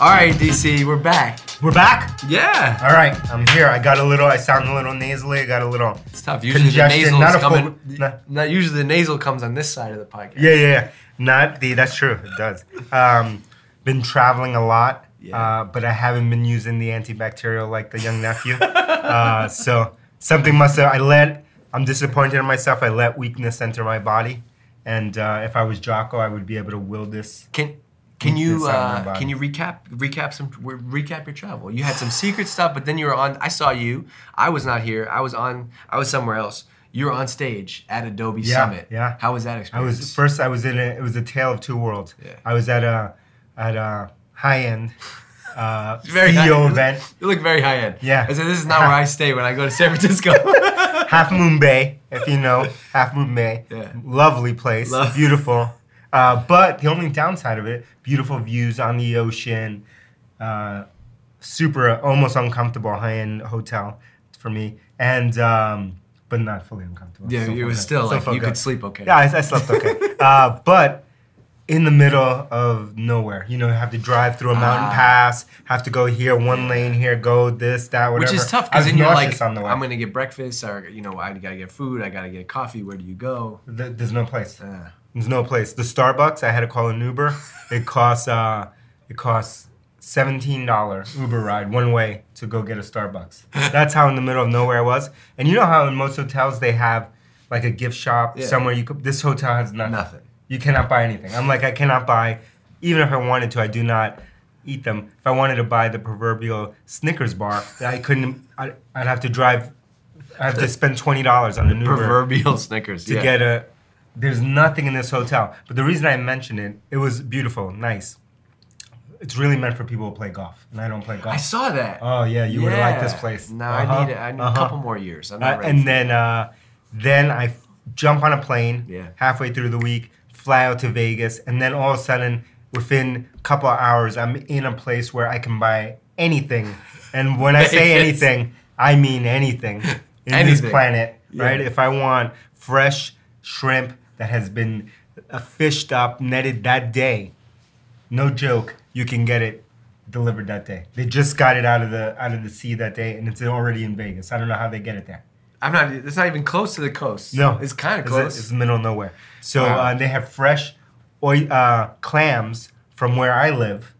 All right, DC, we're back. We're back. Yeah. All right, I'm here. I got a little. I sound a little nasally. I got a little. It's tough. Usually Congestion, the nasal not full- not- not usually the nasal comes on this side of the podcast. Yeah, yeah, yeah. Not the. That's true. It does. Um, been traveling a lot, Yeah. uh, but I haven't been using the antibacterial like the young nephew. uh, so something must have. I let. I'm disappointed in myself. I let weakness enter my body, and uh, if I was Jocko, I would be able to will this. Can can you Weakness on my uh, can you recap recap some recap your travel? You had some secret stuff, but then you were on. I saw you. I was not here. I was on. I was somewhere else. You were on stage at Adobe Yeah, Summit. yeah. How was that I experience? was first. I was in a. It was a tale of two worlds. Yeah. I was at a at a high end uh, Very CEO high- event. You look very high end. Yeah. I said this is not where I stay when I go to San Francisco. Half Moon Bay, if you know Half Moon Bay. Yeah. Lovely place, Love- beautiful. Uh, but the only downside of it, beautiful views on the ocean, uh, super almost uncomfortable high end hotel for me, and um, but not fully uncomfortable. yeah, Still it was still good. like you good. could sleep okay. Yeah, I, I slept okay. uh, but in the middle of nowhere, you know, you have to drive through a mountain Ah. pass, have to go here, one lane here, go this, that, whatever. Which is tough because then you're like, on the way. I'm gonna get breakfast, or you know, I gotta get food, I gotta get coffee. Where do you go? Th- There's no place. Uh, There's no place. The Starbucks, I had to call an Uber. It costs uh, it costs seventeen dollar Uber ride one way to go get a Starbucks. That's how in the middle of nowhere I was. And you know how in most hotels they have like a gift shop Yeah. somewhere you could. This hotel has nothing. nothing. You cannot buy anything. I'm like I cannot buy, even if I wanted to. I do not eat them. If I wanted to buy the proverbial Snickers bar, I couldn't. I'd, I'd have to drive. I have to spend twenty dollars on Uber Proverbial Snickers. to yeah. get a. There's nothing in this hotel. But the reason I mentioned it, it was beautiful, nice. It's really meant for people who play golf, and I don't play golf. I saw that. oh yeah, you would have liked this place. No, Uh-huh, I need it. I need uh-huh. a couple more years. I'm Uh, not ready. and then, uh, then I f- jump on a plane Yeah. halfway through the week, fly out to Vegas, and then all of a sudden, within a couple of hours, I'm in a place where I can buy anything. And when I say anything, I mean anything in this Anything. planet, right? Yeah. If I want fresh shrimp that has been fished up, netted that day, no joke, you can get it delivered that day. They just got it out of the out of the sea that day, and it's already in Vegas. I don't know how they get it there. I'm not. It's not even close to the coast. No, it's kind of It's, close. it's the middle of nowhere. So Wow. uh, they have fresh oy- uh, clams from where I live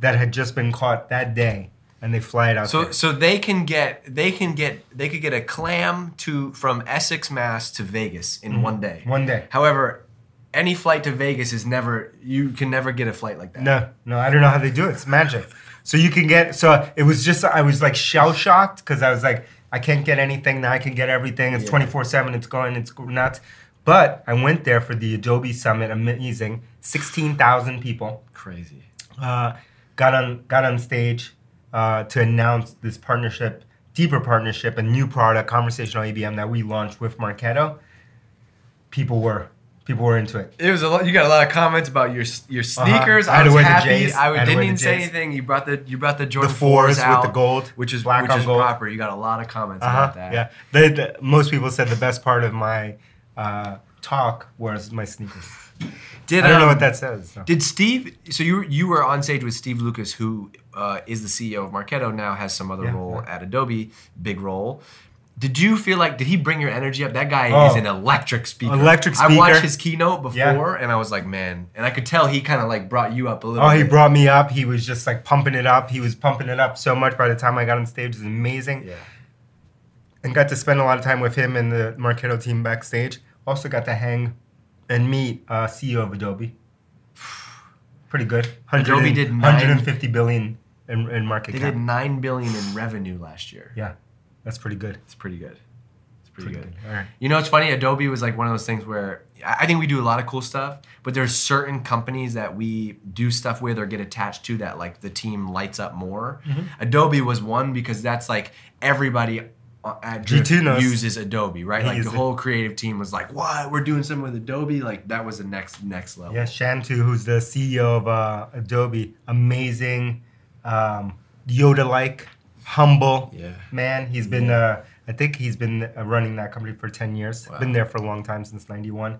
that had just been caught that day, and they fly it out. so there. so they can get they can get they could get a clam to from Essex, Mass to Vegas in one day. Mm-hmm. one day. However, any flight to Vegas is never you can never get a flight like that. No, no, I don't know how they do it. It's magic. So you can get. So it was just I was like shell shocked because I was like I can't get anything now. I can get everything. It's twenty four seven. It's going. It's nuts. But I went there for the Adobe Summit. Amazing. Sixteen thousand people. Crazy. uh, got on got on stage uh, to announce this partnership, deeper partnership, a new product, conversational ABM that we launched with Marketo. People were people were into it. It was a lot. You got a lot of comments about your your sneakers. Uh-huh. I I, was happy. J's. I I had to wear didn't even say anything. You brought the you brought the The Jordan fours out, with the gold, which is black which is gold. proper. You got a lot of comments Uh about that. Yeah. The, most people said the best part of my uh, talk was my sneakers. Did I don't know um, what that says. so. Did Steve? So you you were on stage with Steve Lucas, who uh, is the CEO of Marketo now, has some other Yeah, role yeah. at Adobe, big role. Did you feel like did he bring your energy up? That guy Oh. is an electric speaker. Electric speaker. I watched his keynote before, Yeah. and I was like, man, and I could tell he kind of like brought you up a little. Oh, he brought me up. He was just like pumping it up. He was pumping it up so much by the time I got on stage. It was amazing. Yeah. and got to spend a lot of time with him and the Marketo team backstage. Also got to hang and meet uh, CEO of Adobe. Pretty good. Adobe did nine- 150 billion in, in market cap. They cap. did nine billion in revenue last year. Yeah, that's pretty good. It's pretty good. It's pretty, good. All right. You know, it's funny. Adobe was like one of those things where I I think we do a lot of cool stuff, but there's certain companies that we do stuff with or get attached to that like the team lights up more. Mm-hmm. Adobe was one because that's like everybody uh, at Drift G2 uses Adobe, right? He Like the it. whole creative team was like, "What? We're doing something with Adobe." Like that was the next next level. Yeah, Shantanu, who's the CEO of uh, Adobe, amazing, um, Yoda-like, humble Yeah. man. He's been, uh, I think he's been uh, running that company for 10 years. Wow. Been there for a long time, since 91.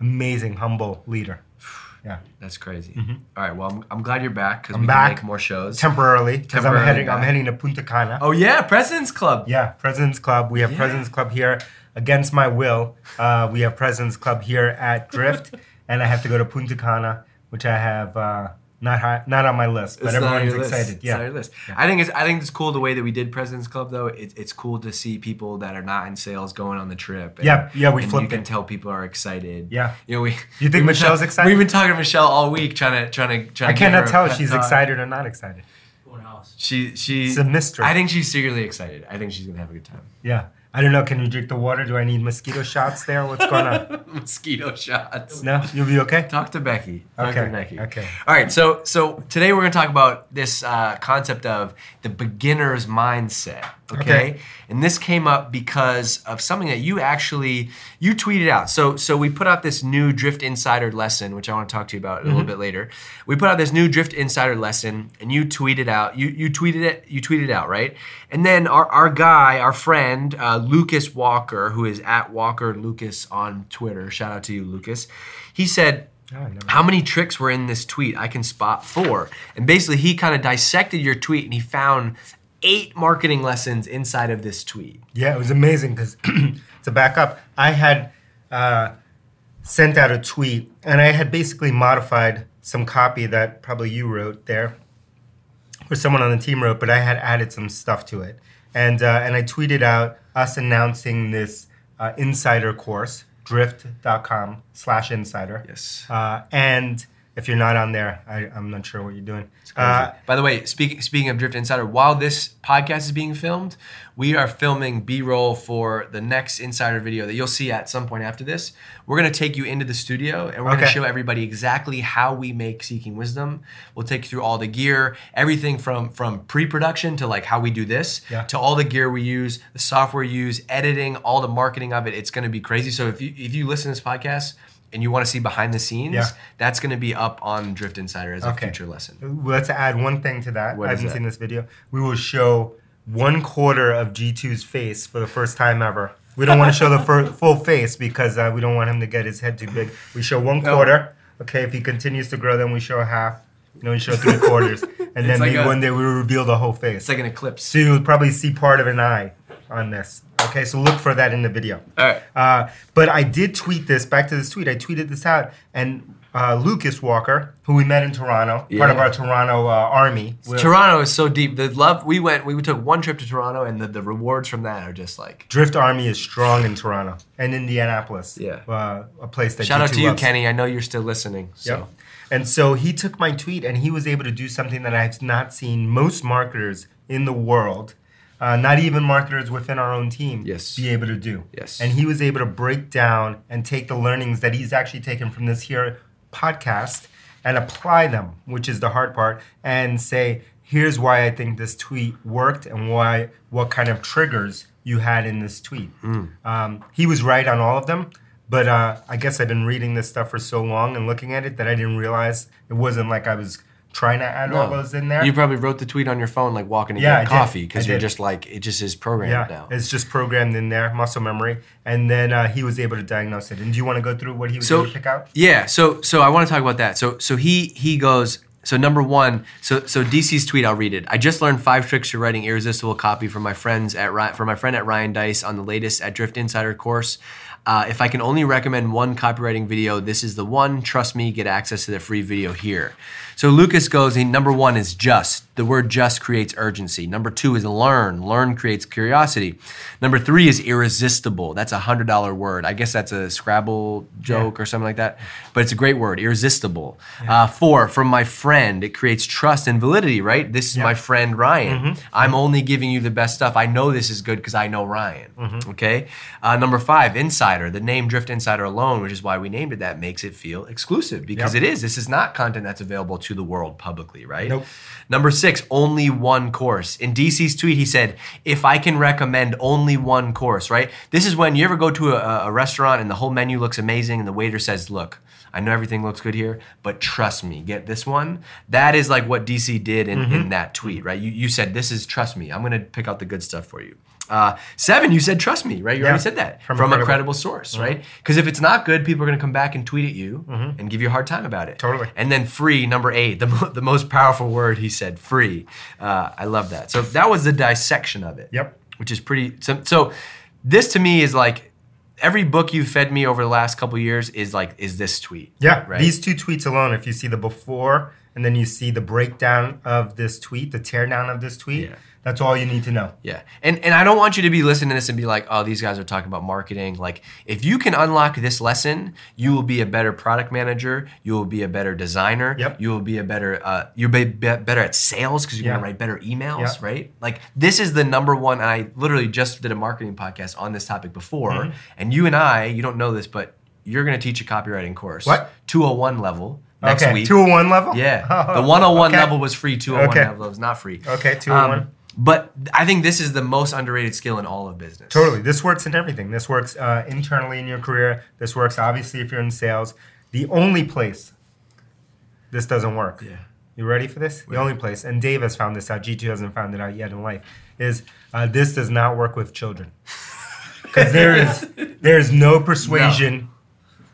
Amazing, humble leader. Yeah. That's crazy. All right. Well, I'm, I'm glad you're back because we back. can make more shows. Temporarily, because I'm heading. I'm heading to Punta Cana. oh yeah, President's Club. Yeah, President's Club. We have Yeah. President's Club here against my will. Uh, we have President's Club here at Drift, and I have to go to Punta Cana, which I have uh, not high, not on my list, but It's not on everyone's your list. excited. It's Yeah. not on your. I think it's I think it's cool the way that we did President's Club though. It, it's cool to see people that are not in sales going on the trip. And, Yeah, yeah, we and flipped You can it. tell people are excited. Yeah. You know we. You think we've been Michelle's ta- excited? We've been talking to Michelle all week, trying to trying to trying I to. cannot a tell if she's talk. excited or not excited. Who knows? She she. It's a mystery. I think she's secretly excited. I think she's gonna have a good time. Yeah. I don't know. Can you drink the water? Do I need mosquito shots there? What's going on? Mosquito shots. No, you'll be okay. Talk to Becky. Talk Okay, to Becky. okay. All right. So so today we're gonna talk about this uh, concept of the beginner's mindset. Okay? Okay. And this came up because of something that you actually you tweeted out. So so we put out this new Drift Insider lesson, which I want to talk to you about a Mm-hmm. little bit later. We put out this new Drift Insider lesson, and you tweeted out you you tweeted it you tweeted out right, and then our our guy our friend uh, Lucas Walker, who is at Walker Lucas on Twitter. Shout out to you, Lucas. He said. Oh, How many tricks were in this tweet? I can spot four. And basically, he kind of dissected your tweet and he found eight marketing lessons inside of this tweet. Yeah, it was amazing because to back up, I had uh, sent out a tweet and I had basically modified some copy that probably you wrote there or someone on the team wrote, but I had added some stuff to it. And, uh, and I tweeted out us announcing this uh, insider course, drift.com slash insider. Yes. Uh, and if you're not on there, I, I'm not sure what you're doing. Crazy. Uh, By the way, speaking speaking of Drift Insider, while this podcast is being filmed, we are filming B-roll for the next Insider video that you'll see at some point after this. We're gonna take you into the studio and we're gonna show everybody exactly how we make Seeking Wisdom. We'll take you through all the gear, everything from from pre-production to like how we do this, Yeah. to all the gear we use, the software we use, editing, all the marketing of it. It's gonna be crazy. So if you if you listen to this podcast and you want to see behind the scenes, Yeah. that's gonna be up on Drift Insider as a future lesson. Let's add one thing to that. What I haven't that? seen this video. We will show one quarter of G2's face for the first time ever. We don't want to show the fir- full face because uh, we don't want him to get his head too big. We show one No. quarter. Okay, if he continues to grow, then we show half. Then we show three quarters, and then like maybe a- one day we reveal the whole face. It's like an eclipse. so you'll probably see part of an eye on this. Okay, so look for that in the video. All right. Uh, but I did tweet this back to this tweet. I tweeted this out, and uh, Lucas Walker, who we met in Toronto, part of our Toronto uh, army. we're- Toronto is so deep. The love we went, we took one trip to Toronto, and the, the rewards from that are just like. Drift Army is strong in Toronto and Indianapolis. Yeah. uh, a place that Shout out G2 to you, loves. Kenny. I know you're still listening. So. Yep. And so he took my tweet and he was able to do something that I've not seen most marketers in the world, uh, not even marketers within our own team, Yes. be able to do. Yes. And he was able to break down and take the learnings that he's actually taken from this here podcast and apply them, which is the hard part, and say, here's why I think this tweet worked and why what kind of triggers you had in this tweet. Hmm. Um, he was right on all of them, but uh, I guess I've been reading this stuff for so long and looking at it that I didn't realize it wasn't like I was trying to add all No. those in there. You probably wrote the tweet on your phone, like walking to Yeah, get coffee, because you're did. just like it just is programmed yeah, now. it's just programmed in there, muscle memory, and then uh, he was able to diagnose it. And do you want to go through what he was So- able to pick out? Yeah, so so I want to talk about that. So so he he goes. So number one, so so DC's tweet, I'll read it. I just learned five tricks to writing irresistible copy from my friends at from my friend at Ryan Deiss on the latest at Drift Insider course. Uh, if I can only recommend one copywriting video, this is the one. Trust me, get access to the free video here. So Lucas goes. He, number one is just. The word just creates urgency. Number two is learn. Learn creates curiosity. Number three is irresistible. That's a hundred dollar word. I guess that's a Scrabble joke or something like that. But it's a great word. Irresistible. Uh, four from my friend. It creates trust and validity. Right. This is Yeah. my friend Ryan. I'm only giving you the best stuff. I know this is good because I know Ryan. Okay. Uh, number five, Insider. The name Drift Insider alone, which is why we named it that, makes it feel exclusive because Yep. it is. This is not content that's available to the world publicly, right? Nope. Number six, only one course. In DC's tweet, he said, if I can recommend only one course, right? This is when you ever go to a, a restaurant and the whole menu looks amazing and the waiter says, look, I know everything looks good here, but trust me, get this one. That is like what DC did in, in mm-hmm. that tweet, right? You, you said, this is, trust me, I'm going to pick out the good stuff for you. Uh, seven, you said trust me, right? You Yeah. already said that From from, a credible- credible source, right? Because if it's not good, people are going to come back and tweet at you and give you a hard time about it. Totally. And then free, number eight, the, mo- the most powerful word he said, free. Uh, I love that. So that was the dissection of it. Yep. Which is pretty. So, so this to me is like every book you've fed me over the last couple years is like is this tweet. Yeah, Right. these two tweets alone, if you see the before and then you see the breakdown of this tweet, the teardown of this tweet, Yeah. That's all you need to know. Yeah. And and I don't want you to be listening to this and be like, oh, these guys are talking about marketing. Like, if you can unlock this lesson, you will be a better product manager. You will be a better designer. Yep. You will be a better, uh, you'll be be- better at sales because you're Yeah. going to write better emails, Yeah. right? Like, this is the number one. And I literally just did a marketing podcast on this topic before. Mm-hmm. And you and I, you don't know this, but you're going to teach a copywriting course. What? 201 level next okay, week. 201 level? Yeah. Oh, the 101 okay. level was free, 201 Okay. level was not free. Okay, 201. Um, but I think this is the most underrated skill in all of business. Totally. This works in everything. This works uh, internally in your career. This works obviously if you're in sales. The only place this doesn't work. Yeah. You ready for this? The only place, and Dave has found this out. G2 hasn't found it out yet in life. Is uh, this does not work with children because there is there is no persuasion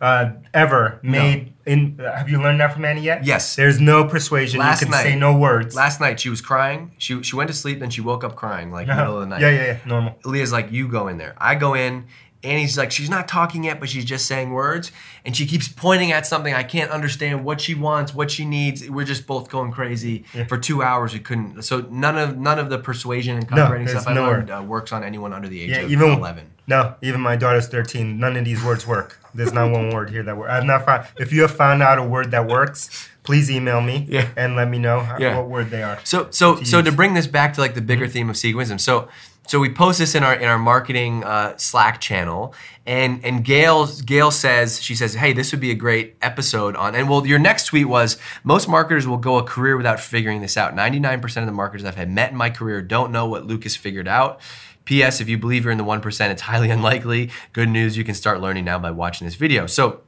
uh, ever made in. Uh, have you learned that from Annie yet? Yes. There's no persuasion. Last you can night- say no words. Last night she was crying. She she went to sleep, then she woke up crying like middle of the night. Yeah, yeah, yeah. Normal. Leah's like, you go in there. I go in. Annie's like, she's not talking yet, but she's just saying words. And she keeps pointing at something. I can't understand what she wants, what she needs. We're just both going crazy. For two hours, we couldn't. So none of none of the persuasion and No, copywriting there's stuff I no learned uh, works on anyone under the age Yeah, of even 11. No, even my daughter's 13. None of these words work. There's not one word here that works. I've not found. If you have found out a word that works, please email me Yeah. and let me know how, Yeah. what word they are. So so to so to bring this back to like the bigger theme of wisdom. So so we post this in our in our marketing uh, Slack channel, and and Gail Gail says she says, hey, this would be a great episode on. And well, your next tweet was most marketers will go a career without figuring this out. Ninety nine percent of the marketers I've had met in my career don't know what Lucas figured out. P.S. If you believe you're in the one percent, it's highly unlikely. Good news, you can start learning now by watching this video. So.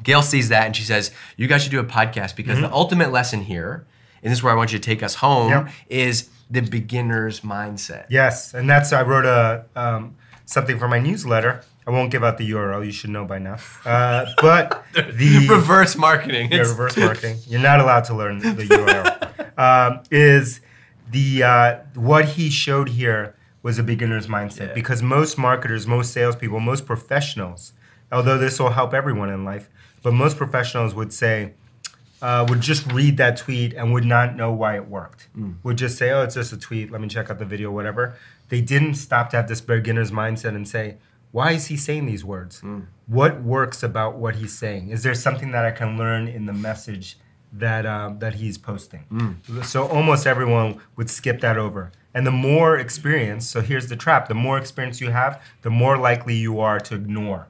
Gail sees that and she says, You guys should do a podcast because the ultimate lesson here, and this is where I want you to take us home, Yep. is the beginner's mindset. Yes, and that's I wrote a um, something for my newsletter. I won't give out the URL. You should know by now. Uh, but the Reverse marketing. yeah, reverse marketing. You're not allowed to learn the URL. um, is the uh, what he showed here was a beginner's mindset Yeah. because most marketers, most salespeople, most professionals, although this will help everyone in life, but most professionals would say. Uh, would just read that tweet and would not know why it worked. Would just say, "Oh, it's just a tweet. Let me check out the video, whatever." They didn't stop to have this beginner's mindset and say, "Why is he saying these words? What works about what he's saying? Is there something that I can learn in the message that um, that he's posting?" So almost everyone would skip that over. And the more experience, so here's the trap: the more experience you have, the more likely you are to ignore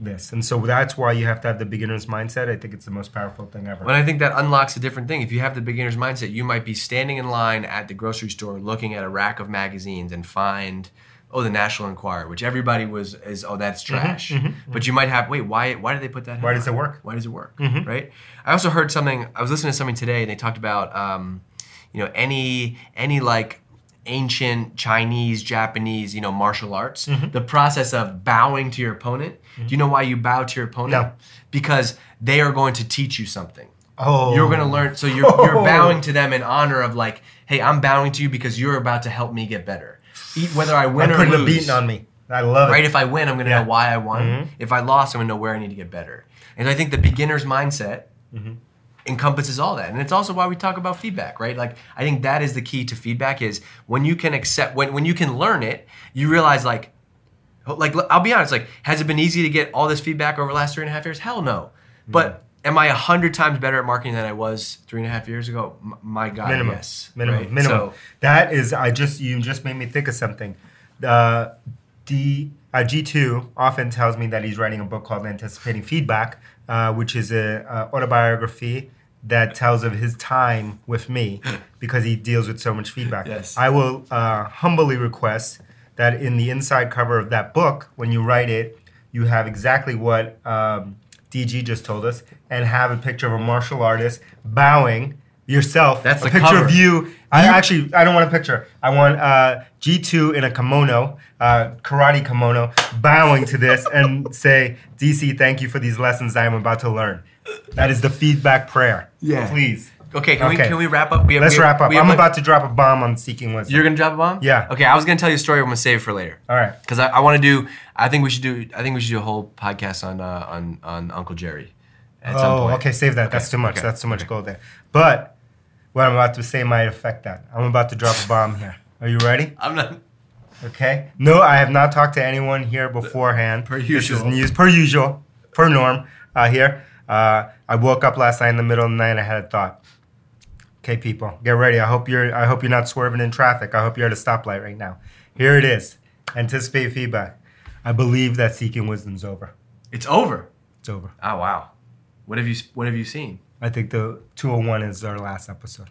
this. And so that's why you have to have the beginner's mindset. I think it's the most powerful thing ever. And I think that unlocks a different thing. If you have the beginner's mindset, you might be standing in line at the grocery store looking at a rack of magazines and find, oh, the National Enquirer, which everybody was is, oh, that's mm-hmm, trash. Mm-hmm, but mm-hmm. you might have, wait, why why did they put that? Why does it work? Why does it work? Right. I also heard something. I was listening to something today, and they talked about, um, you know, any any like ancient Chinese, Japanese, you know, martial arts. The process of bowing to your opponent. Do you know why you bow to your opponent? No. Because they are going to teach you something. oh, You're going to learn. So you're, you're bowing to them in honor of like, hey, I'm bowing to you because you're about to help me get better. Eat whether I win I'm or putting lose. a beating on me. I love Right? it. Right? If I win, I'm going to Yeah. know why I won. Mhm. If I lost, I'm going to know where I need to get better. And I think the beginner's mindset Mm-hmm. Encompasses all that. And it's also why we talk about feedback, right? Like I think that is the key to feedback is when you can accept when when you can learn it, you realize like like I'll be honest, like has it been easy to get all this feedback over the last three and a half years? Hell no. But am I a hundred times better at marketing than I was three and a half years ago? M- my God, minimum. yes. Minimum. right? Minimum. So, that is. I just you just made me think of something. Uh, D uh, G two often tells me that he's writing a book called Anticipating Feedback, uh, which is a, uh autobiography that tells of his time with me because he deals with so much feedback. Yes. I will uh, humbly request that in the inside cover of that book, when you write it, you have exactly what um, DG just told us, and have a picture of a martial artist bowing yourself. That's a the picture cover. of you I actually I don't want a picture. I want uh, G2 in a kimono, uh, karate kimono, bowing to this and say, DC, thank you for these lessons I am about to learn. That is the feedback prayer. Yeah. Please. Okay, can we Okay. can we wrap up? We have, Let's we have- wrap up. we have I'm like- about to drop a bomb on Seeking Wisdom. You're gonna drop a bomb? Yeah. Okay, I was gonna tell you a story. I'm gonna save it for later. All right. Because I, I want to do. I think we should do. I think we should do a whole podcast on uh, on on Uncle Jerry. At some Oh, point. okay. Save that. That's too much. okay, That's too much okay. gold there. But what I'm about to say might affect that. I'm about to drop a bomb here. Are you ready? I'm not. Okay. No, I have not talked to anyone here beforehand. Per usual. This is news per usual, per norm. Uh, here, uh, I woke up last night in the middle of the night. and I had a thought. Okay, people, get ready. I hope you're. I hope you're not swerving in traffic. I hope you're at a stoplight right now. Here it is. Anticipate feedback. I believe that seeking wisdom's over. It's over. It's over. Oh wow. What have you What have you seen? I think the 201 is our last episode.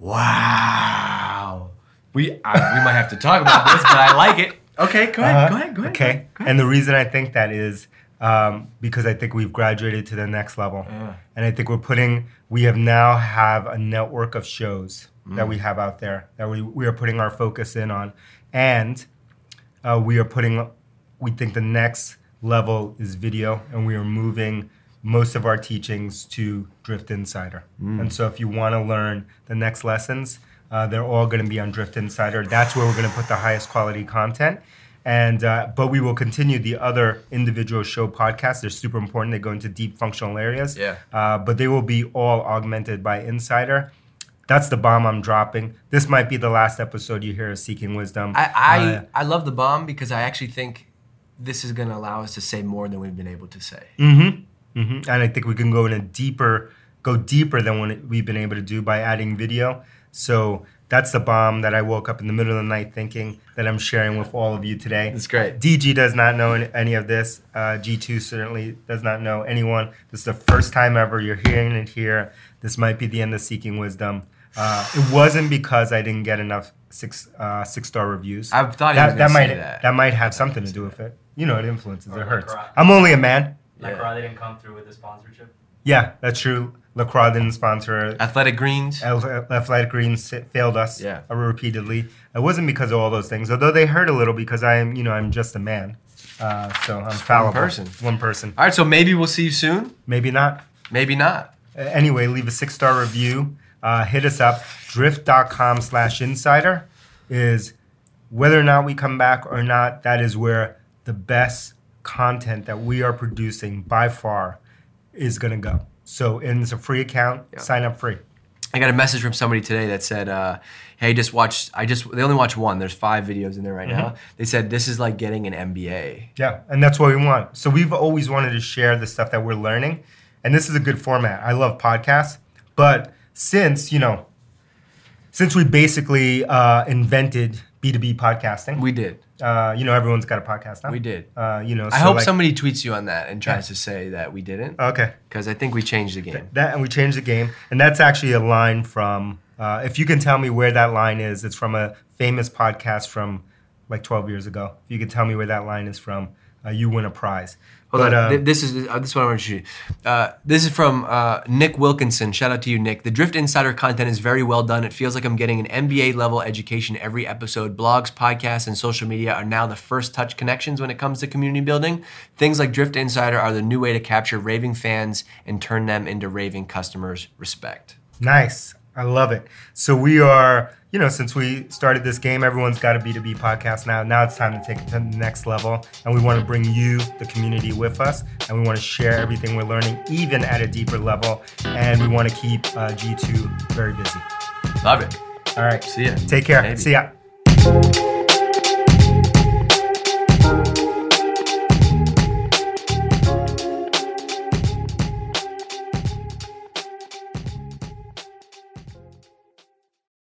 Wow. We I, we might have to talk about this, but I like it. Okay, go ahead. Uh-huh. Go ahead. Go ahead. Okay. Go ahead. And the reason I think that is um, because I think we've graduated to the next level, Yeah. and I think we're putting. We have now have a network of shows that Mm. we have out there that we, we are putting our focus in on, and uh, we are putting. We think the next level is video, and we are moving most of our teachings to Drift Insider. Mm. And so, if you want to learn the next lessons, uh, they're all going to be on Drift Insider. That's where we're going to put the highest quality content. And uh, but we will continue the other individual show podcasts. They're super important. They go into deep functional areas. Yeah. Uh, but they will be all augmented by Insider. That's the bomb I'm dropping. This might be the last episode you hear of Seeking Wisdom. I I, Uh, I love the bomb because I actually think this is going to allow us to say more than we've been able to say. Mm-hmm. Mm-hmm. And I think we can go in a deeper, go deeper than what we've been able to do by adding video. So that's the bomb that I woke up in the middle of the night thinking that I'm sharing with all of you today. That's great. DG does not know any- of this. Uh, G2 certainly does not know anyone. This is the first time ever you're hearing it here. This might be the end of Seeking Wisdom. Uh, it wasn't because I didn't get enough six uh, six star reviews. I thought that, was that might that. that might have something to do with it. You know, it influences. Or It hurts. I'm only a man. Like Yeah. They didn't come through with the sponsorship. Yeah, that's true. LaCroix didn't sponsor. Athletic Greens. Athletic Greens failed us Yeah. uh, repeatedly. It wasn't because of all those things, although they hurt a little because I am, you know, I'm just a man. Uh, so I'm fallible. One person. One person. All right, so maybe we'll see you soon. Maybe not. Maybe not. Uh, anyway, leave a six star review. Uh, hit us up. Drift.com slash insider is whether or not we come back or not, that is where the best content that we are producing by far is going to go. So, and it's a free account. Yeah. Sign up free. I got a message from somebody today that said, uh, "Hey, just watch. I just they only watch one. There's five videos in there right now. They said this is like getting an MBA. Yeah, and that's what we want. So we've always wanted to share the stuff that we're learning, and this is a good format. I love podcasts, but since you know, since we basically uh, invented B two B podcasting, We did. uh, you know, everyone's got a podcast now. We did. Uh, you know, I hope like- somebody tweets you on that and tries to say that we didn't, Okay, because I think we changed the game. that and we changed the game, and that's actually a line from. Uh, if you can tell me where that line is, it's from a famous podcast from like 12 years ago. If you can tell me where that line is from, uh, you win a prize. Hold but on. Th- this is uh, this is what I want to shoot. Uh, this is from uh, Nick Wilkinson. Shout out to you, Nick. The Drift Insider content is very well done. It feels like I'm getting an MBA level education every episode. Blogs, podcasts, and social media are now the first touch connections when it comes to community building. Things like Drift Insider are the new way to capture raving fans and turn them into raving customers. Respect. Nice. I love it. So we are, you know, since we started this game, everyone's got a B2B podcast now. Now it's time to take it to the next level. And we want to bring you, the community, with us. And we want to share everything we're learning, even at a deeper level. And we want to keep uh, G2 very busy. Love it. All right. See ya. Take care. Maybe. See ya.